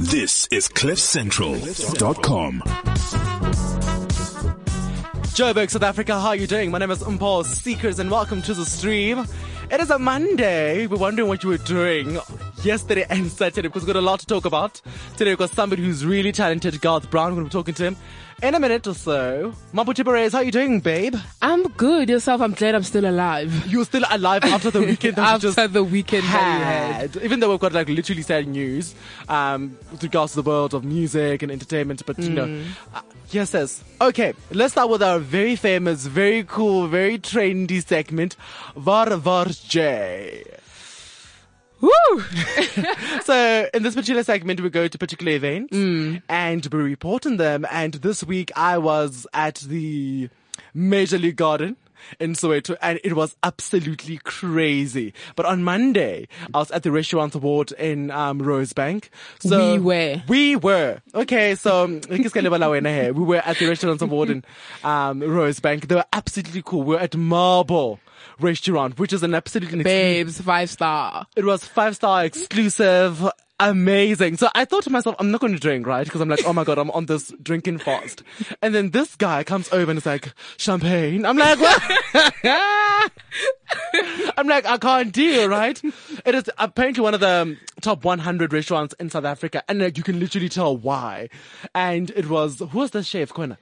This is CliffCentral.com. Joburg, South Africa, how are you doing? My name is Umpo Seekers and welcome to the stream. It is a Monday. We're wondering what you were doing yesterday and Saturday because we've got a lot to talk about. Today we've got somebody who's really talented, Garth Brown. We're going to be talking to him in a minute or so. Mapuche Perez, how are you doing, babe? I'm good. Yourself, I'm glad I'm still alive. You're still alive after the weekend After the weekend that you had. Even though we've got like literally sad news um, with regards to the world of music and entertainment, but you know, Mm. uh, yes, yes. Okay, let's start with our very famous, very cool, very trendy segment, Var Var J. Woo! So in this particular segment, we go to particular events Mm. and we report on them. And this week, I was at the Major League Garden in Soweto, and it was absolutely crazy. But on Monday, I was at the Restaurant Award in um, Rosebank. So We were. we were okay. So um, we were at the Restaurant Award in um, Rosebank. They were absolutely cool. We were at Marble Restaurant, which is an absolutely Babes, five star. it was five star exclusive. Amazing. So I thought to myself, I'm not going to drink, right? Because I'm like, oh my God, I'm on this drinking fast. And then this guy comes over and is like, champagne. I'm like, what? I'm like, I can't deal, right? It is apparently one of the um, top 100 restaurants in South Africa. And like, you can literally tell why. And it was, who was the chef, Kona?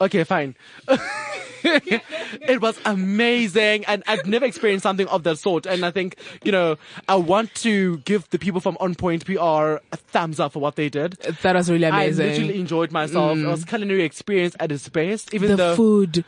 Okay, fine. it was amazing and I've never experienced something of that sort. And I think, you know, I want to give the people from On Point PR a thumbs up for what they did. That was really amazing. I literally enjoyed myself. It was culinary experience at its best, even the though food.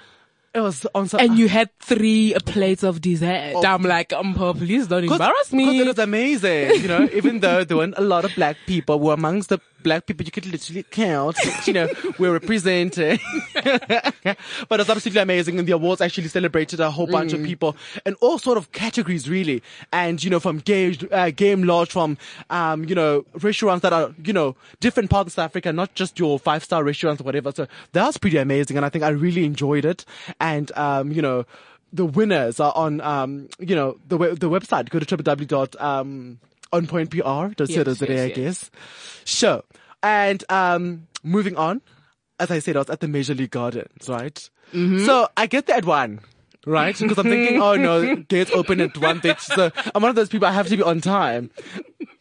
it was on some, And you had three plates of dessert. Oh. I'm like, um, please don't embarrass me. it was amazing, you know, even though there weren't a lot of black people, who were amongst the black people you could literally count, you know, we're represented. but it's absolutely amazing. And the awards actually celebrated a whole bunch of people in all sort of categories, really. And, you know, from gay, uh, game lodge, from, um, you know, restaurants that are, you know, different parts of South Africa, not just your five star restaurants or whatever. So that was pretty amazing. And I think I really enjoyed it. And, um, you know, the winners are on, um, you know, the the website. Go to www. Um, onpointpr.co.za, Yes, I yes, guess. Sure. And um, moving on, as I said, I was at the Major League Gardens, right? Mm-hmm. So I get there at one. Right? Because I'm thinking, oh no, gates open at one thirty. So I'm one of those people, I have to be on time.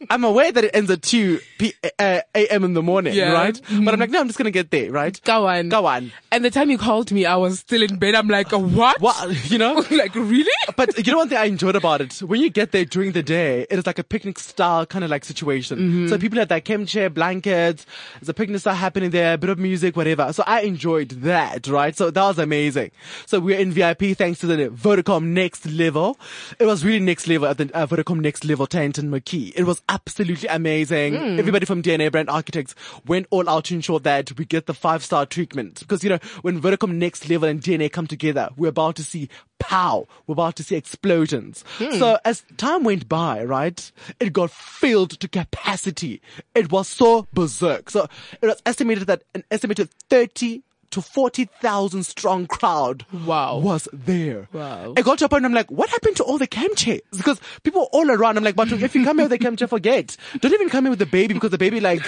I'm aware that it ends at 2 p- uh, a.m. in the morning, Yeah. right? But I'm like, no, I'm just going to get there, right? Go on. Go on. And the time you called me, I was still in bed. I'm like, what? What? You know? like, really? But you know one thing I enjoyed about it? When you get there during the day, it is like a picnic style kind of like situation. Mm-hmm. So people had their camp chair, blankets, there's a picnic style happening there, a bit of music, whatever. So I enjoyed that, right? So that was amazing. So we're in VIP thanks to the Vodacom Next Level. It was really next level at the uh, Vodacom Next Level tent in McKee. It was absolutely amazing. Hmm. Everybody from DNA Brand Architects went all out to ensure that we get the five star treatment. Because, you know, when Vodacom Next Level and DNA come together, we're about to see pow. We're about to see explosions. Hmm. So as time went by, right, it got filled to capacity. It was so berserk. So it was estimated that an estimated 30 to 40,000 strong crowd Wow. was there. Wow. I got to a point I'm like, what happened to all the camp chairs? Because people all around. I'm like, but if you come here with a chair, forget. Don't even come here with the baby because the baby like,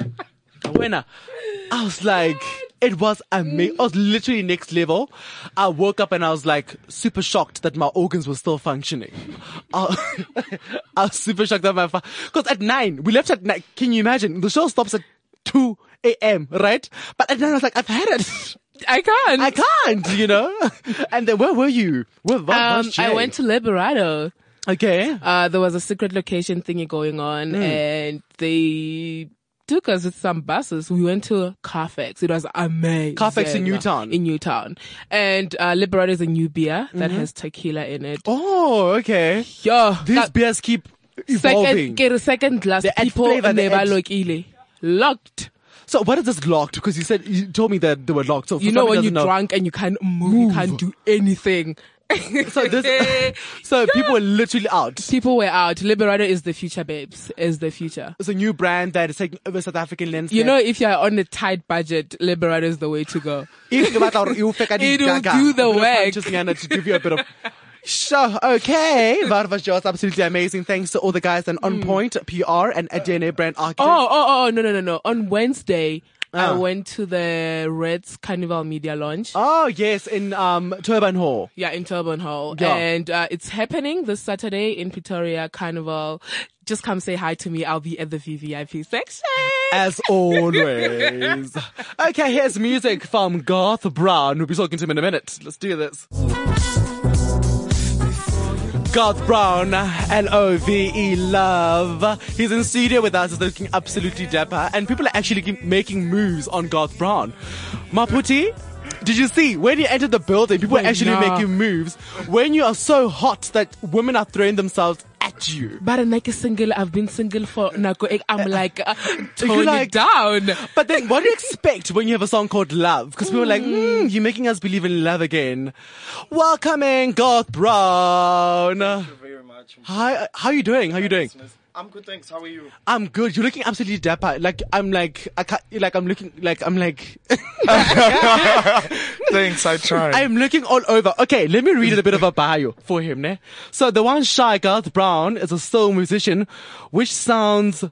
winner. I was like, it was amazing. I was literally next level. I woke up and I was like super shocked that my organs were still functioning. I, I was super shocked that my, because at nine, we left at nine. Can you imagine? The show stops at 2 a.m., right? But nine, I was like, I've had it. I can't. I can't, you know? And then where were you? Where, where um, was I went to Liberado. Okay. Uh, there was a secret location thingy going on Hmm. and they took us with some buses. We went to Carfax. It was amazing. Carfax in Newtown? In Newtown. And, uh, Liberado is a new beer that has tequila in it. Mm-hmm. Oh, okay. Yeah. These that- beers keep evolving. second, get a second glass. Add People never lokile. Locked. So what is this locked? Because you said, you told me that they were locked. So You know when you're know- drunk and you can't move, you can't do anything. So this, so people were literally out. People were out. Liberado is the future, babes. Is the future. It's a new brand that is taking over South African landscape. You know, if you're on a tight budget, Liberado is the way to go. If you batla hore o feka It'll do the work. nyana to give you a bit of, Sure, okay. That was just absolutely amazing. Thanks to all the guys and On Point PR and DNA brand architect. Oh, oh, oh, no, no, no, no. On Wednesday, I Ah. went to the Reds Carnival Media Launch. Oh, yes, in um, Turbine Hall. Yeah, in Turbine Hall. Yeah. And uh, it's happening this Saturday in Pretoria Carnival. Just come say hi to me. I'll be at the VVIP section. As always. okay, here's music from Garth Brown. We'll be talking to him in a minute. Let's do this. Garth Brown, L-O-V-E, love. He's in studio with us, he's looking absolutely dapper, and people are actually making moves on Garth Brown. Maputi, did you see when you entered the building, people are actually nah. making moves when you are so hot that women are throwing themselves you. But I'm like a single. I've been single for Nako. I'm like, uh, tone like- it down. But then, what do you expect when you have a song called Love? Because people are like, mm, you're making us believe in love again. Welcoming Garth Brown. Thank you very much. Hi, how you doing? How are you doing? I'm good, thanks. How are you? I'm good. You're looking absolutely dapper. Like I'm like I can't, like I'm looking like I'm like thanks, I tried. I'm looking all over. Okay, let me read a bit of a bio for him. Ne? So the one shy Garth Brown is a soul musician, which sounds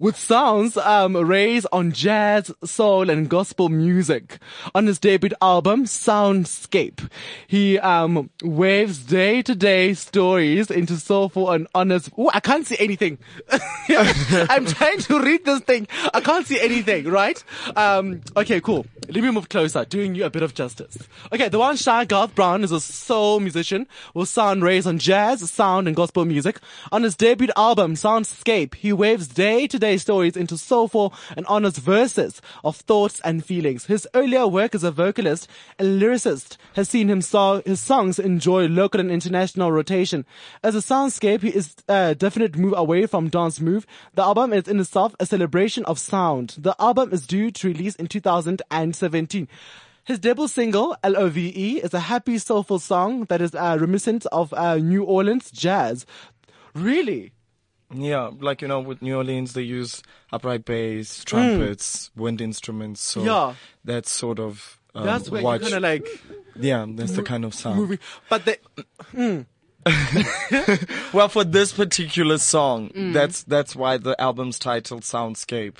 with sounds um, raised on jazz, soul, and gospel music. On his debut album, Soundscape, he um, waves day-to-day stories into soulful and honest. Ooh, I can't see anything. I'm trying to read this thing. I can't see anything. Right? Um, okay, cool. Let me move closer, doing you a bit of justice. Okay, the one shy Garth Brown is a soul musician with sound raised on jazz, sound, and gospel music. On his debut album, Soundscape, he waves day-to-day stories into soulful and honest verses of thoughts and feelings. His earlier work as a vocalist and lyricist has seen him so- his songs enjoy local and international rotation. As a soundscape, he is a definite move away from dance move. The album is in itself a celebration of sound. The album is due to release in 2017. His debut single, L-O-V-E, is a happy, soulful song that is uh, reminiscent of uh, New Orleans jazz. Really? Yeah, like you know, with New Orleans, they use upright bass, trumpets, wind instruments. So Yeah. that's sort of um, That's where what, you kind of like yeah, that's the kind of sound. moving. But the, Well, for this particular song, Mm. that's that's why the album's titled Soundscape.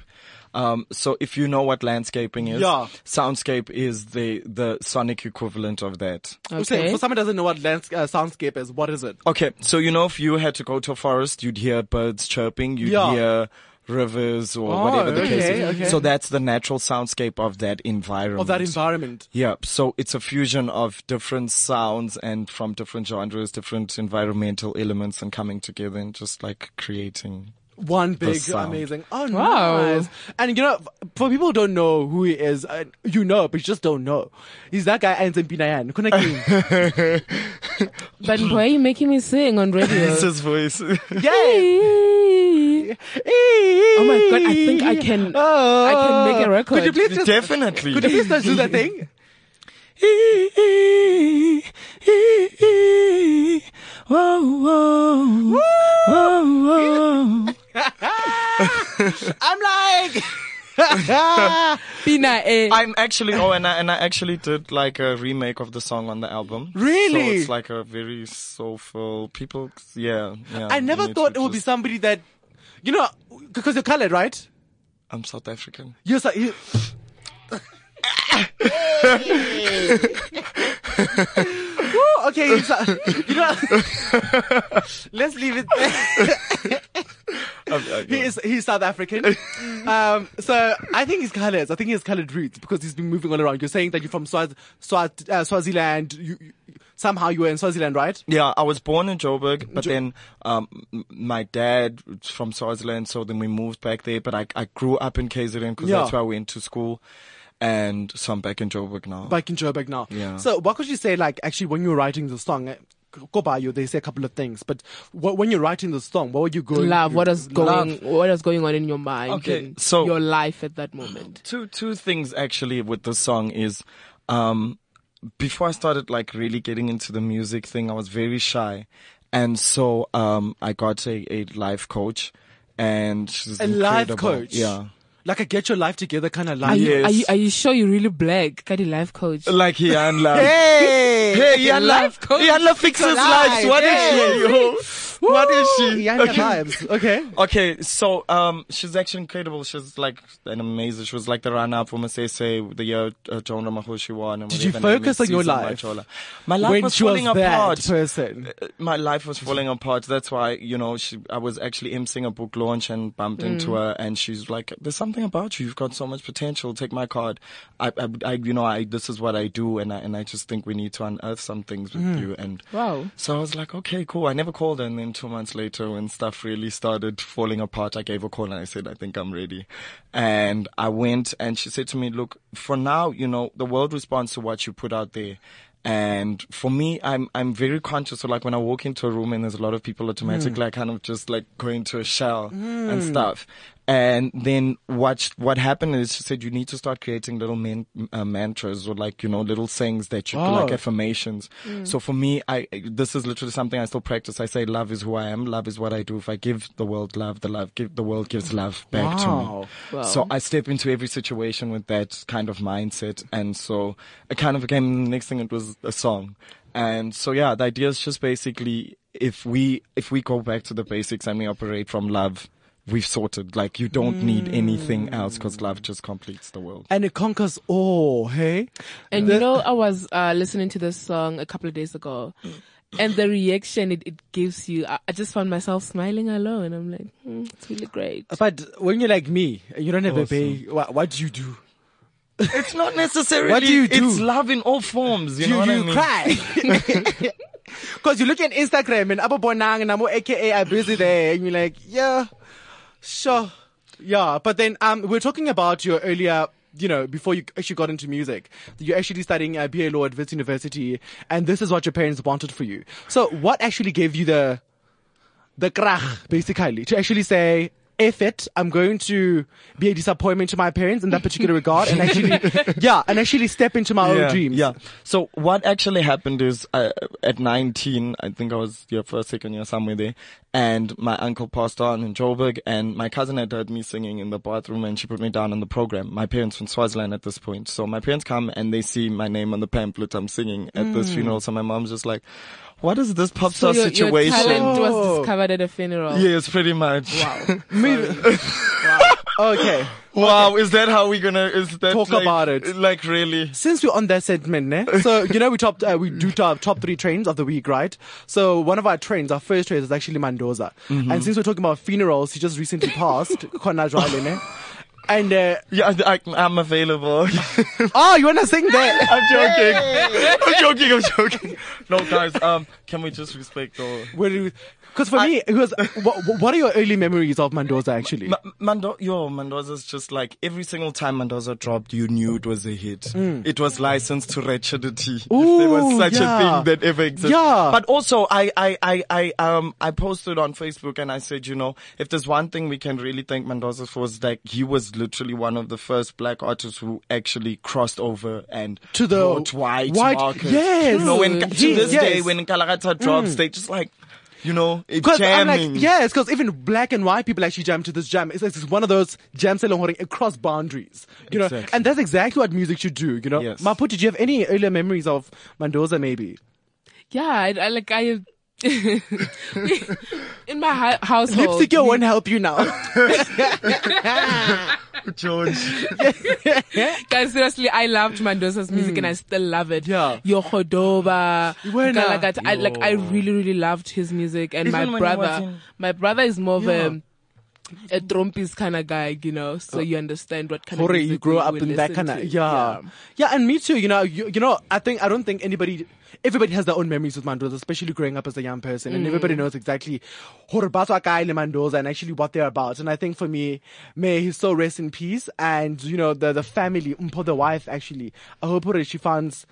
Um, so if you know what landscaping is, Yeah. soundscape is the the sonic equivalent of that. so Okay. for someone doesn't know what lands- uh, soundscape is, what is it? Okay, so you know if you had to go to a forest, you'd hear birds chirping, you'd Yeah. hear rivers or Oh, whatever the case is. okay. So that's the natural soundscape of that environment. Of that environment. Yeah, so it's a fusion of different sounds and from different genres, different environmental elements and coming together and just like creating. One big, amazing. Oh, Wow. nice. And you know, for people who don't know who he is, uh, you know, but you just don't know. He's that guy, Anzen Pinayan. Kuna king. But why are you making me sing on radio? It's his voice. Yay! Oh my God, I think I can- oh. I can make a record. Could you please just, Definitely. could you please just do that thing? I'm like, Pina, eh. I'm actually oh and I and I actually did like a remake of the song on the album. Really? So it's like a very soulful people yeah, yeah. I never thought to it would be somebody that, you know, because you're colored, right? I'm South African. You're so, okay, you know, let's leave it there. He is he's South African. Um, so I think he's colored. I think he has colored roots because he's been moving all around. You're saying that you're from Swaz, Swaz, uh, Swaziland. You, you, somehow you were in Swaziland, right? Yeah, I was born in Joburg, but then um, my dad was from Swaziland, so then we moved back there. But I, I grew up in KZN because Yeah. that's where I went to school, and so I'm back in Joburg now. Back in Joburg now. Yeah. So what could you say, like, actually, when you were writing the song, eh, go by you, they say a couple of things, but what, when you're writing the song, what were you going love what is going Love. what is going on in your mind Okay, and so- your life at that moment two two things actually with the song is um before I started like really getting into the music thing, I was very shy. And so um I got a, a life coach and she's A life coach? Yeah. Like a get your life together kind of are life. you, Yes. are you are you sure you're really black Kadi life coach Like he and love. Hey! Hey, Life coach Iyanla fixes Alive, lives. What is she? What is she? Yeah, okay. vibes. Okay. Okay, so um, she's actually incredible. She's like an amazing. She was like the runner-up for Masese the year uh, Joan Ramagoshi won. And Did you focus on your life? My life when was she was falling that apart. person. Uh, My life was falling apart. That's why you know she. I was actually emceeing a book launch and bumped Mm. into her, and she's like, "There's something about you. You've got so much potential. Take my card. I, I, I you know, I this is what I do, and I and I just think we need to unearth some things with Mm. you." And Wow. so I was like, okay, cool. I never called her. And then two months later, when stuff really started falling apart, I gave a call and I said, I think I'm ready. And I went and she said to me, look, for now, you know, the world responds to what you put out there. And for me, I'm, I'm very conscious. So like when I walk into a room and there's a lot of people automatically, hmm. I kind of just like go into a shell and hmm. stuff. And then what, what happened is she said, you need to start creating little man, uh, mantras or like, you know, little sayings that you like Oh. affirmations. So for me, I, this is literally something I still practice. I say, love is who I am. Love is what I do. If I give the world love, the love, give, the world gives love back to me. Wow. So I step into every situation with that kind of mindset. And so it kind of became the next thing. It was a song. And so yeah, the idea is just basically if we, if we go back to the basics and we operate from love, we've sorted. Like you don't need anything else because love just completes the world. And it conquers all, hey? And you know, I was uh, listening to this song a couple of days ago, and the reaction it, it gives you, I, I just found myself smiling alone. I'm like, hmm, it's really great. But when you're like me, you don't have a baby, what, what do you do? It's not necessarily. What do you do? It's love in all forms. You, you, know what you I mean? cry. Cause you look at Instagram and Abu Bonang and Amo AKA are busy there and you're like, yeah, sure. Yeah. But then, um, we're talking about your earlier, you know, before you actually got into music, you're actually studying uh, BA law at Wits University and this is what your parents wanted for you. So what actually gave you the, the krach, basically, to actually say, F it, I'm going to be a disappointment to my parents in that particular regard and actually, yeah, and actually step into my own dreams. Yeah. So what actually happened is, uh, at 19, I think I was your first, second year, somewhere there, and my uncle passed on in Joburg, and my cousin had heard me singing in the bathroom, and she put me down on the program. My parents from Swaziland at this point. So my parents come and they see my name on the pamphlet I'm singing at this funeral. So my mom's just like, what is this pop So star your, your situation? talent was Oh. discovered at a funeral. Yes, pretty much. Wow. Okay. Wow, is that how we're gonna? Is that Talk like- about it. Like really? Since we're on that segment, ne? so you know we top uh, we do top top three trains of the week, right? So one of our trains, our first train is actually Mandoza, and since we're talking about funerals, he just recently passed, Khona Jwale, ne? And uh, Yeah, I, I'm available. oh, you wanna sing that? I'm joking. I'm joking. I'm joking. No, guys. Um, can we just respect the Because for me, it was. What, what are your early memories of Mandoza? Actually, Ma- Mando, yo, Mandoza's just like every single time Mandoza dropped, you knew it was a hit. It was licensed to wretchedity. if there was such yeah. a thing that ever existed. Yeah. But also, I, I, I, I, um, I posted on Facebook and I said, you know, if there's one thing we can really thank Mandoza for is that he was literally one of the first black artists who actually crossed over and To the brought white, white- market. yes. You know, when, True. to this Yes. day, when Nkalakatha drops, mm. they just like, you know, it's Because I'm jamming. like, yes, because even black and white people actually jam to this jam. It's, it's one of those jams selling across boundaries, you know. Exactly. And that's exactly what music should do, you know. Yes. Mapu, did you have any earlier memories of Mandoza? Maybe. Yeah, I, I like I. in my hi- household, Lipstick won't help you now. George. Guys, seriously, I loved Mandoza's music and I still love it. Yeah. Yo Khodoba, Wena. Nkalakatha. I like I really, really loved his music and Even my when you brother in- my brother is more of a a trumpist kind of guy, you know, so uh, you understand what kind of Hore, music you grew up in that kind of to. yeah. yeah, and me too. You know, you, you know, I think I don't think anybody, everybody has their own memories with Mandoza, especially growing up as a young person, and everybody mm. knows exactly Hore Baswa Kai le Mandoza and actually what they're about. And I think for me, may his soul rest in peace, and you know the the family, Umpo the wife actually, I hope she finds.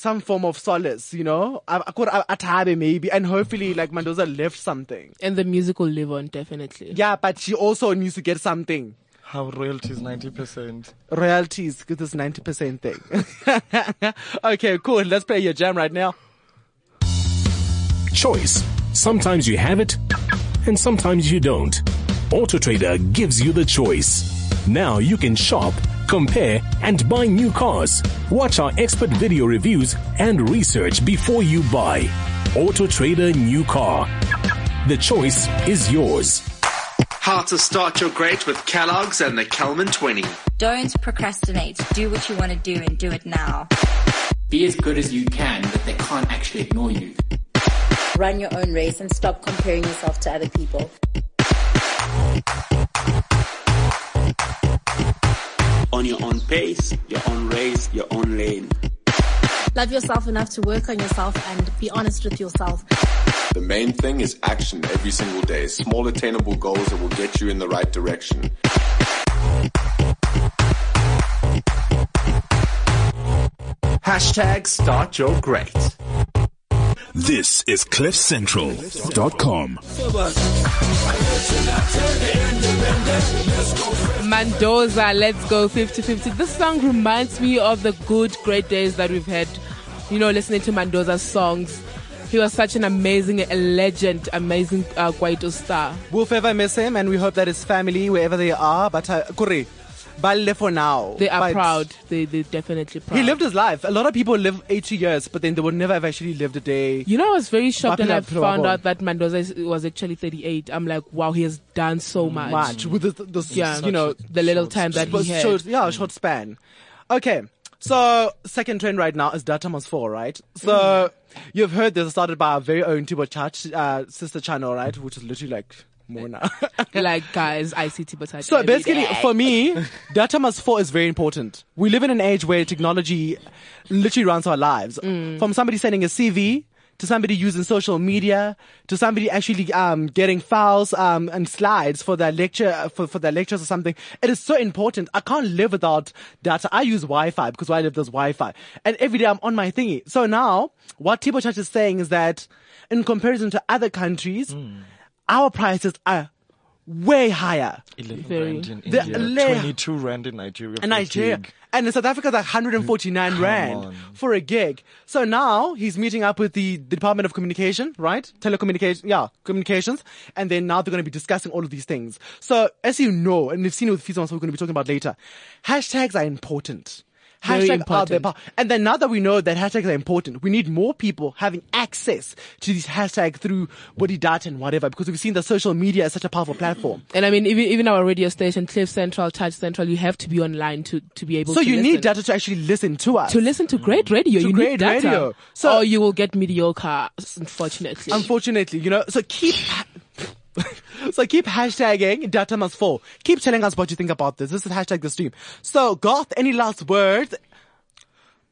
Some form of solace, you know, I, I could atabe maybe, and hopefully, like Mandoza left something. And the music will live on definitely. Yeah, but she also needs to get something. How royalties 90%. royalties with this 90% thing. okay, cool. Let's play your jam right now. Choice. Sometimes you have it, and sometimes you don't. AutoTrader gives you the choice. Now you can shop, compare, and buy new cars. Watch our expert video reviews and research before you buy. Auto Trader New Car. The choice is yours. How to start your great with Kellogg's and the Kelman 20. Don't procrastinate. Do what you want to do and do it now. Be as good as you can, but they can't actually ignore you. Run your own race and stop comparing yourself to other people. On your own pace, your own race, your own lane. Love yourself enough to work on yourself and be honest with yourself. The main thing is action every single day. Small attainable goals that will get you in the right direction. Hashtag start your great. This is CliffCentral.com. Mandoza, let's go 50-50. This song reminds me of the good, great days that we've had, you know, listening to Mandoza's songs. He was such an amazing, a legend, amazing uh, Kwaito star. We'll forever miss him, and we hope that his family, wherever they are, but uh, Kuri, Balle for now. They are But proud. They, they're definitely proud. He lived his life. A lot of people live 80 years, but then they would never have actually lived a day. You know, I was very shocked when I found Ball. out that Mandoza is- was actually 38. I'm like, wow, he has done so much. much with the, the, Yeah, you know, the little time that but he had. short, yeah, short span. Okay, so second trend right now is Data Must Fall, right? So Mm. you've heard this started by our very own Tbo Touch uh, sister channel, right? Which is literally like more now. like, guys, ICT but I So basically, for me, data must fall is very important. We live in an age where technology literally runs our lives. Mm. From somebody sending a CV to somebody using social media to somebody actually um, getting files um, and slides for their lecture for, for their lectures or something. It is so important. I can't live without data. I use Wi-Fi because where I live there's Wi-Fi, and every day I'm on my thingy. So now, what Tbo Touch is saying is that in comparison to other countries, our prices are way higher. 11 Very. rand in India, layer- 22 rand in Nigeria. for in a Nigeria. gig. And in South Africa, it's like 149 rand on. for a gig. So now he's meeting up with the, the Department of Communication, right? Telecommunication, yeah, communications. And then now they're going to be discussing all of these things. So as you know, and we've seen it with Fisa, so we're going to be talking about later, hashtags are important. Very Hashtags are their important. power. And then now that we know that hashtags are important, we need more people having access to these hashtags through body data and whatever, because we've seen that social media is such a powerful platform. And I mean, even even our radio station, Cliff Central, Touch Central, you have to be online to to be able. To So you listen. need data to actually listen to us. to listen to great radio. To you great need data. radio. So- or you will get mediocre. Unfortunately, Unfortunately, you know, so keep, so keep hashtagging data must fall. Keep telling us what you think about this. This is hashtag the stream. So Garth, any last words?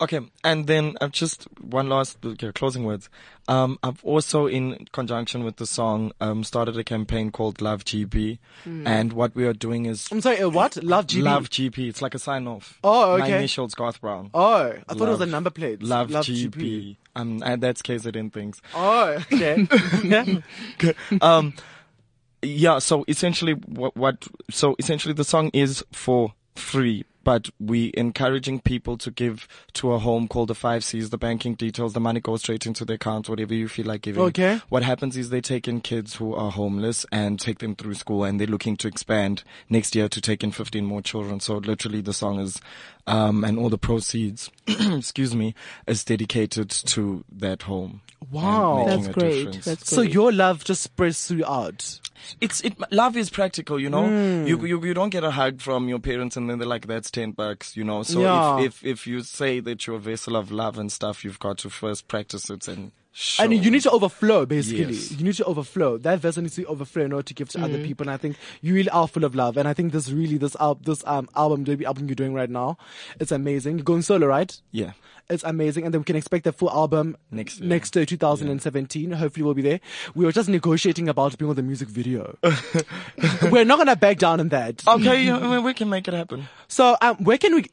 Okay, and then I've just one last closing words. Um, I've also, in conjunction with the song, um, started a campaign called Love GP, and what we are doing is I'm sorry, uh, what? Love GB? Love GP. It's like a sign off. Oh, okay. My initials, Garth Brown. Oh, I thought it was a number plate. Love, GP. GP. Um, and that's KZN things. Oh, okay. yeah. um, yeah. So essentially, what, what? So essentially, the song is for free, but we encouraging people to give to a home called the Five C's. The banking details, the money goes straight into the account, whatever you feel like giving. Okay. What happens is they take in kids who are homeless and take them through school, and they're looking to expand next year to take in 15 more children. So literally, the song is, um, and all the proceeds, excuse me, is dedicated to that home. Wow. That's great. difference. That's So your love just spreads throughout. It's it. Love is practical, you know. Hmm. You, you you don't get a hug from your parents and then they're like, "That's ten bucks," you know. So Yeah. if, if if you say that you're a vessel of love and stuff, you've got to first practice it and show. And you need to overflow, basically. Yes. You need to overflow. That vessel needs to overflow in order to give to Mm. other people. And I think you really are full of love. And I think this really, this, al- this um, album, debut album you're doing right now, it's amazing. You're going solo, right? yeah. It's amazing. And then we can expect the full album Next year. next year, 2017. Hopefully we'll be there. We were just negotiating about being on the music video. we're not going to back down on that. Okay, we- we can make it happen. So, um, where can we,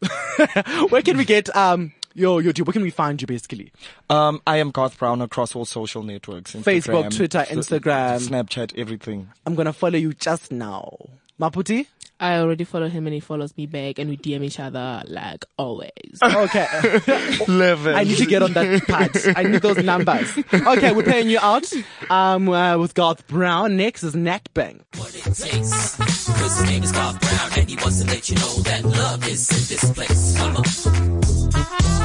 where can we get, um, your YouTube? Where can we find you basically? Um, I am Garth Brown across all social networks: Facebook, Twitter, Instagram. Snapchat, everything. I'm going to follow you just now. Maputi? I already follow him and he follows me back and we DM each other like always. Okay. Level. I need to get on that part. I need those numbers. Okay, we're paying you out um, uh, with Garth Brown. Next is Nedbank. What it takes. His name is Bob Brown and he wants to let you know that love is in this place. Come on.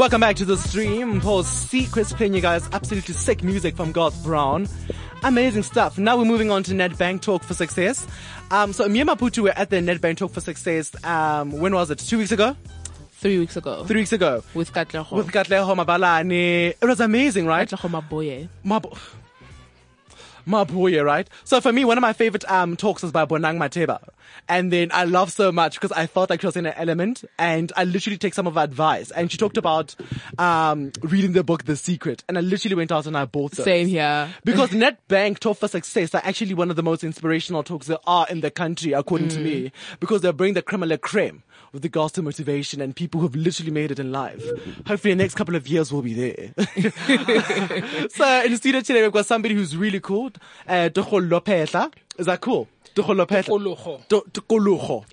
Welcome back to the stream. Paul's Secrets playing you guys absolutely sick music from Garth Brown. Amazing stuff. Now we're moving on to Nedbank Talk for Success. Um, so me and Maputu were at the Nedbank Talk for Success. Um, when was it? Two weeks ago? Three weeks ago. Three weeks ago. With Katleho. With Katleho Mabalane. It was amazing, right? Katleho Maboye. Mab- Mabuye, right? So for me, one of my favorite um, talks was by Bonang Matheba. And then I love so much because I felt like she was in an element and I literally take some of her advice. And she talked about um, reading the book The Secret. And I literally went out and I bought it. Same here. Because Nedbank Talk for Success are actually one of the most inspirational talks there are in the country, according to me, because they bring the creme la creme with regards to motivation and people who've literally made it in life. Hopefully, the next couple of years we'll be there. so, in the studio today, we've got somebody who's really cool, uh, Tukgolo Phehla. Is that cool? Tukgolo Phehla. Tu- Tukgologo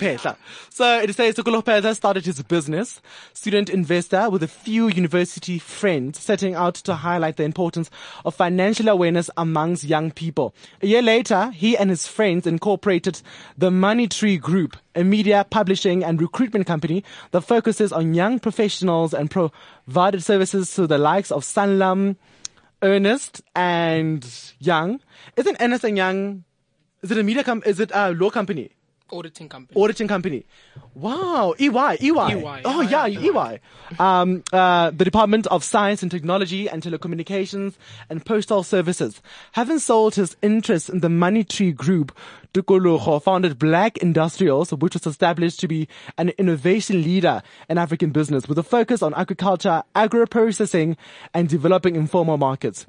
So it says Tukgolo Phehla started his business, student investor with a few university friends, setting out to highlight the importance of financial awareness amongst young people. A year later, he and his friends incorporated the Money Tree Group, a media, publishing, and recruitment company that focuses on young professionals and provided services to the likes of Sanlam, Ernest, and Young. Isn't Ernest and Young? Is it a media com- Is it a law company? Auditing company. Auditing company. Wow. EY. EY. EY, Oh, yeah, EY. Um, uh, the Department of Science and Technology and Telecommunications and Postal Services. Having sold his interest in the Money Tree Group, Tukologo founded Black Industrials, which was established to be an innovation leader in African business with a focus on agriculture, agro-processing, and developing informal markets.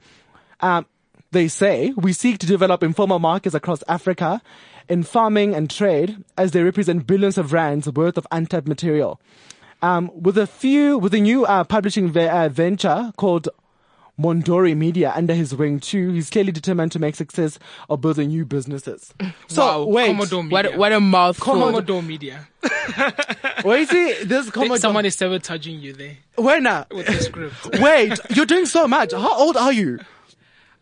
Um, they say we seek to develop informal markets across Africa in farming and trade as they represent billions of rands worth of untapped material. Um, with a few, with a new uh, publishing ve- uh, venture called Mondori Media under his wing too, he's clearly determined to make success of building new businesses. So Wow, wait, Commodore Media. What, what a mouthful. Commodore Media. wait, see, this Commodore. Someone is sabotaging you there Wait now. with the script. Wait, you're doing so much. How old are you?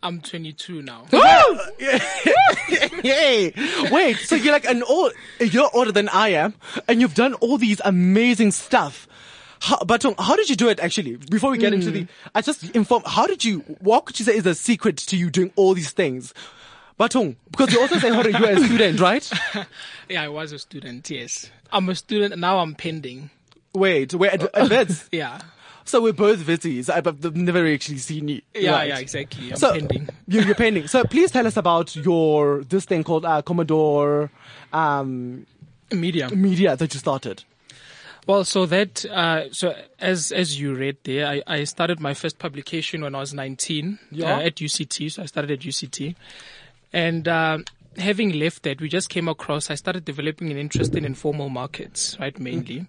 I'm 22 now. Yay! Wait, so you're like an old, you're older than I am, and you've done all these amazing stuff. How, but um, how did you do it actually? Before we get into the, I just inform. How did you? What could you say is the secret to you doing all these things? But um, because you also say how you were a student, right? Yeah, I was a student, yes. I'm a student, and now I'm pending. Wait, we're at, at Wits. Yeah. So we're both Witsies. I've I've never actually seen you. Yeah, Right. yeah, exactly. I'm so pending. You, you're pending. So please tell us about your this thing called uh, Commodore um, Media. Media that you started. Well, so that, uh, so as, as you read there, I, I started my first publication when I was 19 Yeah. uh, at UCT. So I started at UCT. And, um having left that, we just came across, I started developing an interest in informal markets, right, mainly,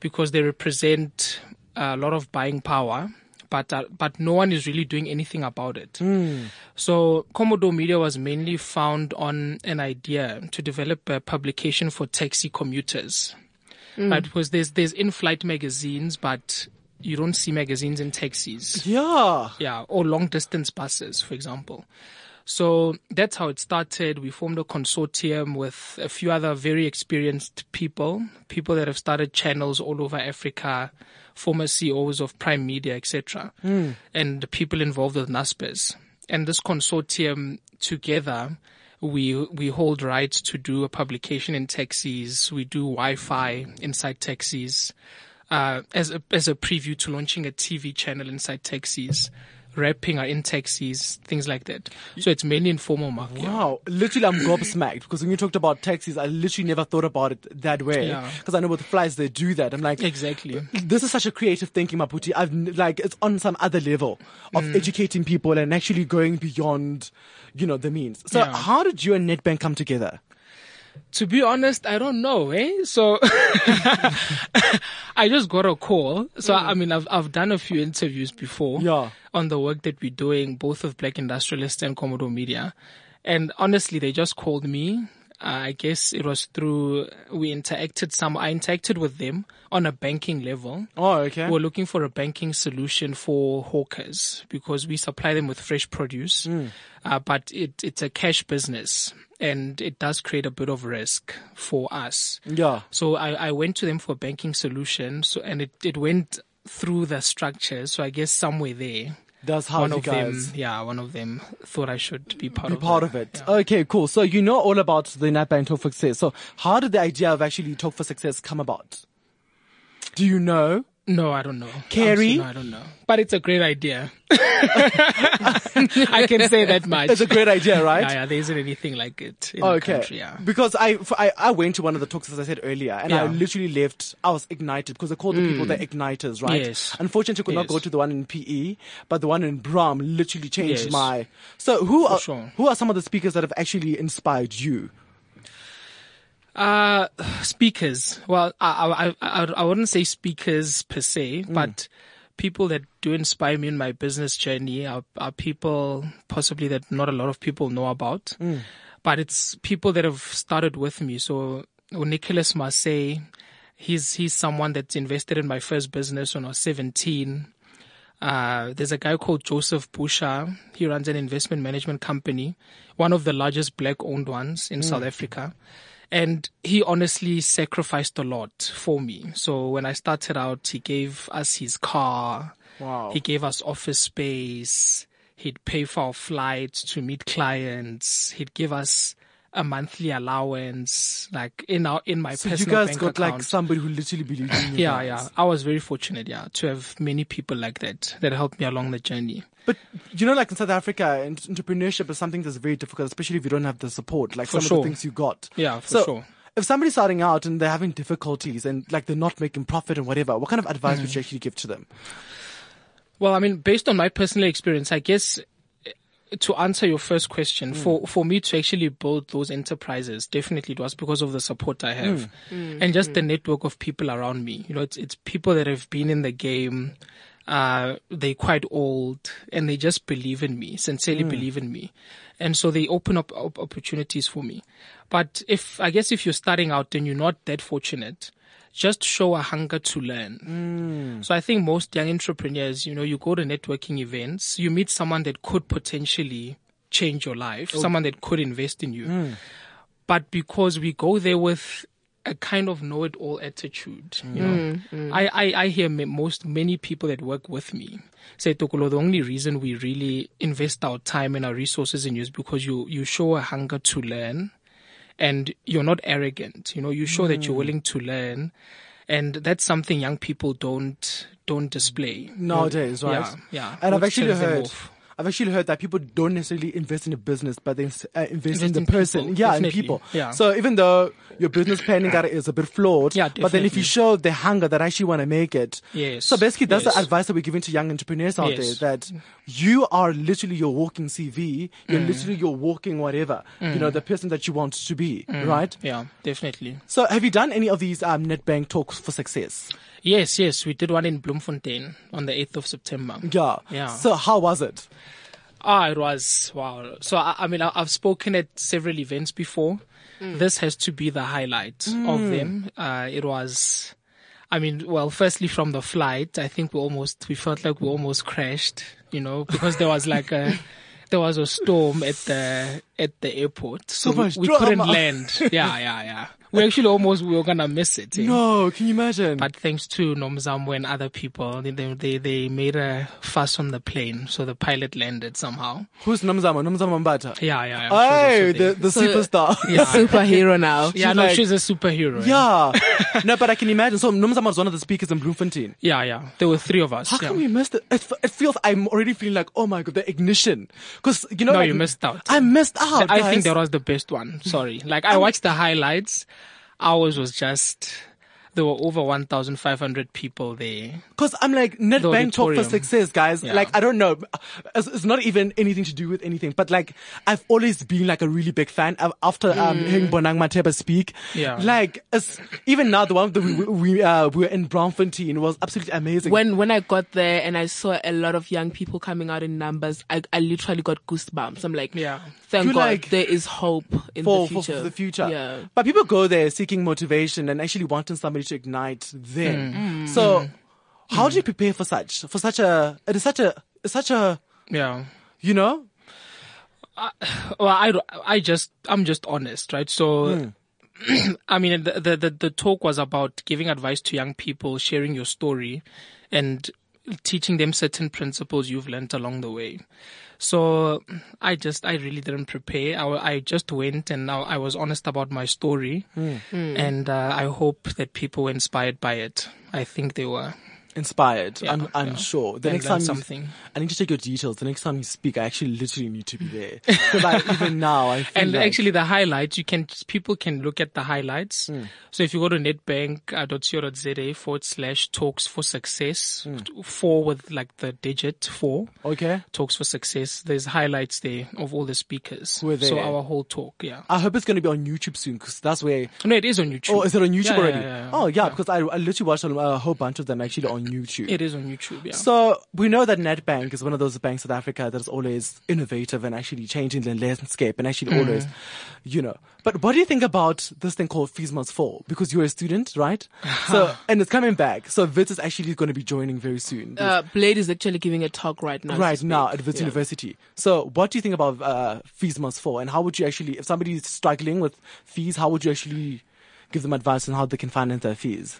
because they represent a lot of buying power. But, uh, but no one is really doing anything about it. So Commodore Media was mainly found on an idea to develop a publication for taxi commuters right? Because there's there's in-flight magazines, but you don't see magazines in taxis. Yeah. Yeah, or long distance buses, for example. So that's how it started. We formed a consortium with a few other very experienced people, people that have started channels all over Africa, former CEOs of Prime Media, etc., and the people involved with NASPERS. And this consortium together, we we hold rights to do a publication in taxis. We do Wi-Fi inside taxis, uh, as a as a preview to launching a TV channel inside taxis. Rapping are in taxis, things like that. So it's mainly informal market. Wow, literally, I'm gobsmacked because when you talked about taxis, I literally never thought about it that way. Yeah. Because I know with flies, they do that. I'm like, Exactly. this is such a creative thinking, Maputi. I've like it's on some other level of Mm. educating people and actually going beyond, you know, the means. So Yeah. how did you and Nedbank come together? To be honest, I don't know, eh? So I just got a call. So I mean, I've I've done a few interviews before. Yeah. On the work that we're doing, both with Black Industrialists and Commodore Media, and honestly, they just called me. I guess it was through we interacted some. I interacted with them on a banking level. Oh, okay. We're looking for a banking solution for hawkers because we supply them with fresh produce, Mm. uh, but it, it's a cash business and it does create a bit of risk for us. Yeah. So I, I went to them for a banking solution. So and it, it went through the structure. So I guess somewhere there. That's how one you of guys- them, yeah, one of them thought I should be part be of part of it. Okay, cool. So you know all about the Nedbank Talk for Success. So how did the idea of actually Talk for Success come about? Do you know? No, I don't know. Carrie? Honestly, No, I don't know. But it's a great idea. I can say that much. It's a great idea, right? Yeah, yeah. There isn't anything like it in the Okay. country. Yeah. Because I, I, I went to one of the talks, as I said earlier, and I literally left, I was ignited because they call the people the Mm. igniters, right? Yes. Unfortunately, I could not go to the one in PE, but the one in Bram literally changed Yes. my, so who For are, sure. who are some of the speakers that have actually inspired you? Uh, speakers. Well, I, I, I, I wouldn't say speakers per se, Mm. but people that do inspire me in my business journey are, are people possibly that not a lot of people know about. Mm. But it's people that have started with me. So Nicholas Marseille, he's, he's someone that's invested in my first business when I was 17. Uh, there's a guy called Joseph Busha. He runs an investment management company, one of the largest black owned ones in Mm. South Africa. And he honestly sacrificed a lot for me. So when I started out, he gave us his car. Wow. He gave us office space. He'd pay for our flights to meet clients. He'd give us a monthly allowance, like in our, in my So you guys got account. like somebody who literally believed in you. Yeah, guys. yeah. I was very fortunate, yeah, to have many people like that that helped me along the journey. But you know, like in South Africa, entrepreneurship is something that's very difficult, especially if you don't have the support, like For some sure. of the things you got. Yeah, for so sure. If somebody's starting out and they're having difficulties and like they're not making profit and whatever, what kind of advice Mm. would you actually give to them? Well, I mean, based on my personal experience, I guess to answer your first question, Mm. for, for me to actually build those enterprises, definitely it was because of the support I have Mm. and just the network of people around me. You know, it's, it's people that have been in the game. Uh, they're quite old and they just believe in me, sincerely Mm. believe in me. And so they open up op- opportunities for me. But if, I guess if you're starting out and you're not that fortunate, just show a hunger to learn. So I think most young entrepreneurs, you know, you go to networking events, you meet someone that could potentially change your life, Oh. someone that could invest in you. Mm. But because we go there with a kind of know-it-all attitude, you know, Mm, mm. I, I, I hear most, many people that work with me say, Tokolo, the only reason we really invest our time and our resources in you is because you, you show a hunger to learn and you're not arrogant. You know, you show that you're Mm. willing to learn. And that's something young people don't, don't display. Nowadays, right? Yeah. yeah. And I've actually heard, off. I've actually heard that people don't necessarily invest in a business, but they uh, invest in the in person. people, yeah, in people. Yeah. So even though your business planning is a bit flawed, Yeah, but then if you show the hunger that I actually want to make it. Yes. So basically, that's Yes. the advice that we're giving to young entrepreneurs out Yes. there that you are literally your walking CV. You're Mm. literally your walking whatever. You Mm. know, the person that you want to be, Mm. right? Yeah, definitely. So have you done any of these um, Nedbank talks for success? Yes, yes. We did one in Bloemfontein on the 8th of September. Yeah. Yeah. So how was it? Ah, it was wow. So I, I mean, I, I've spoken at several events before. This has to be the highlight of Mm. them. Uh, it was. I mean, well, firstly from the flight, I think we almost we felt like we almost crashed, you know, because there was like a there was a storm at the at the airport, so, So we, we couldn't land. Yeah, yeah, yeah. We actually almost we were gonna miss it. eh? No, can you imagine? But thanks to Nomzamo and other people, they, they they they made a fuss on the plane, so the pilot landed somehow. Who's Nomzamo? Nomzamo Mbatha? Yeah, yeah. I'm sure the, the So- superstar. Yeah. Superhero now. Yeah, She's no, like- she's a superhero. eh? Yeah. no, but I can imagine. So Nomzamo was one of the speakers in Bloemfontein. yeah, yeah. There were three of us. How yeah. come you missed it? it? It feels I'm already feeling like, oh my god, the ignition. Because you know, no, like, you missed out. I missed out. I guys. think that was the best one. Sorry. Like I watched the highlights. Ours was just there were over 1,500 people there. Cause I'm like, Nedbank talk for auditorium. success, guys. Yeah. Like, I don't know. It's, it's not even anything to do with anything, but like, I've always been like a really big fan of, after, um, Mm. hearing Bonang Matheba speak. Yeah. Like, it's, even now, the one that we, we, uh, we were in Braamfontein was absolutely amazing. When when I got there and I saw a lot of young people coming out in numbers, I, I literally got goosebumps. I'm like, yeah, thank You're God like- there is hope in for, the for, future. for the future. Yeah. But people go there seeking motivation and actually wanting somebody to ignite them. Mm. Hmm. So, hmm. how do you prepare for such, for such a, it is such a, it's such a, Yeah. you know? Well, I, I just, I'm just honest, right? So, hmm. I mean, the, the, the, the talk was about giving advice to young people, sharing your story and teaching them certain principles you've learned along the way. So I just, I really didn't prepare. I, I just went and I, I was honest about my story. Mm. Mm. And uh, I hope that people were inspired by it. I think they were. Inspired. Yeah, I'm, I'm yeah. sure. The And next time you- something. I need to take your details. The next time you speak, I actually literally need to be there. Because I, even now, I feel and like, actually the highlights you can people can look at the highlights Hmm. so if you go to nedbank.co.za forward slash talks for success Hmm. four with like the digit four okay, talks for success there's highlights there of all the speakers Who so our whole talk yeah I hope it's going to be on YouTube soon because that's where. no it is on youtube Oh, is it on YouTube Yeah, already? Oh, yeah, because I, I literally watched a, a whole bunch of them actually on YouTube. it is on youtube yeah So we know that Nedbank is one of those banks in South Africa that is always innovative and actually changing the landscape and actually Mm. always, you know. But what do you think about this thing called Fees Must Fall? Because you're a student, right? So and it's coming back. So Wits is actually going to be joining very soon. Uh, Blade is actually giving a talk right now. right now at Wits Yeah. University. So what do you think about uh, Fees Must Fall? And how would you actually, if somebody is struggling with fees, how would you actually give them advice on how they can finance their fees?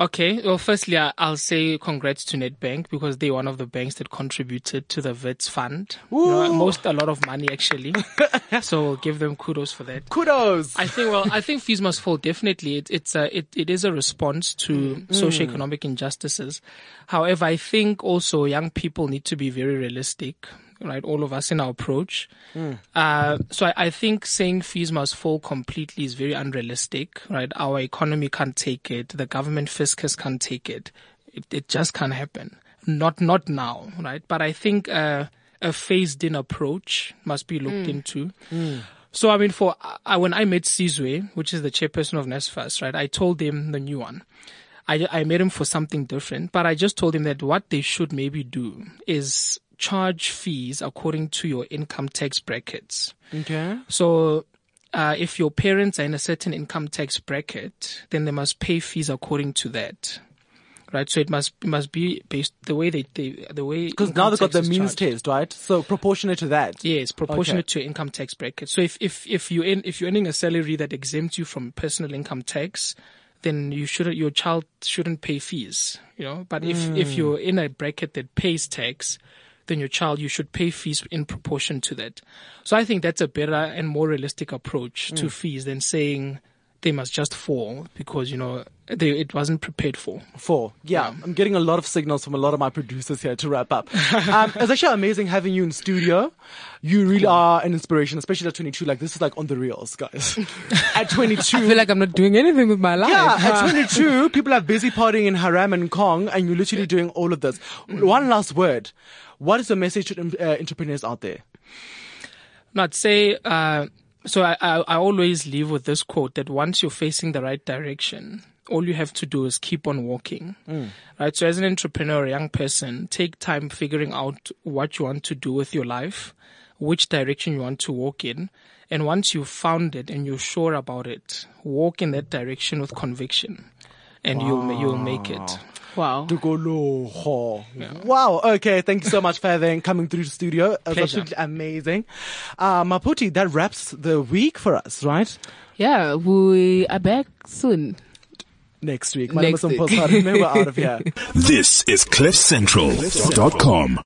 Okay. Well, firstly, I'll say congrats to Nedbank because they're one of the banks that contributed to the Wits fund. You know, most, a lot of money actually. so we'll give them kudos for that. Kudos. I think, well, I think fees must fall. Definitely. It, it's a, it, it is a response to mm-hmm. socioeconomic injustices. However, I think also young people need to be very realistic. Right, all of us in our approach. Uh, so I, I think saying fees must fall completely is very unrealistic. Right, our economy can't take it. The government fiscus can't take it. It, it just can't happen. Not not now. Right, but I think uh, a phased in approach must be looked into. So I mean, for I, when I met Sizwe, which is the chairperson of NSFAS, right, I told him the new one. I, I met him for something different, but I just told him that what they should maybe do is charge fees according to your income tax brackets. Okay. So, uh, if your parents are in a certain income tax bracket, then they must pay fees according to that. Right, so it must it must be based the way they, they the way Because now they've got the income tax is means charged. test, right? So proportionate to that. Yes, proportionate to income tax bracket. So if if if you in if you're earning a salary that exempts you from personal income tax, then you should your child shouldn't pay fees. You know, but if if Mm. you're in a bracket that pays tax, then your child you should pay fees in proportion to that. So I think that's a better and more realistic approach to Mm. fees than saying they must just fall because you know they, it wasn't prepared for. Four. Yeah, I'm getting a lot of signals from a lot of my producers here to wrap up. um, it's actually amazing having you in studio. You really are an inspiration, especially at 22. Like this is like on the reels, guys. at 22. I feel like I'm not doing anything with my life. Yeah, at 22, people are busy partying in Haram and Kong, and you're literally doing all of this. One last word. What is the message to uh, entrepreneurs out there? not say uh, so I, I i always leave with this quote that once you're facing the right direction all you have to do is keep on walking. Mm. Right? So as an entrepreneur a young person take time figuring out what you want to do with your life which direction you want to walk in and once you've found it and you're sure about it walk in that direction with conviction and you'll you'll make it Wow. Tukoloho. Wow. Okay. Thank you so much for having coming through the studio. It was Pleasure. absolutely amazing. Uh, Maputi, that wraps the week for us, right? Yeah, we are back soon. Next week. My is Next week. Mpho out of here. This is CliffCentral.com.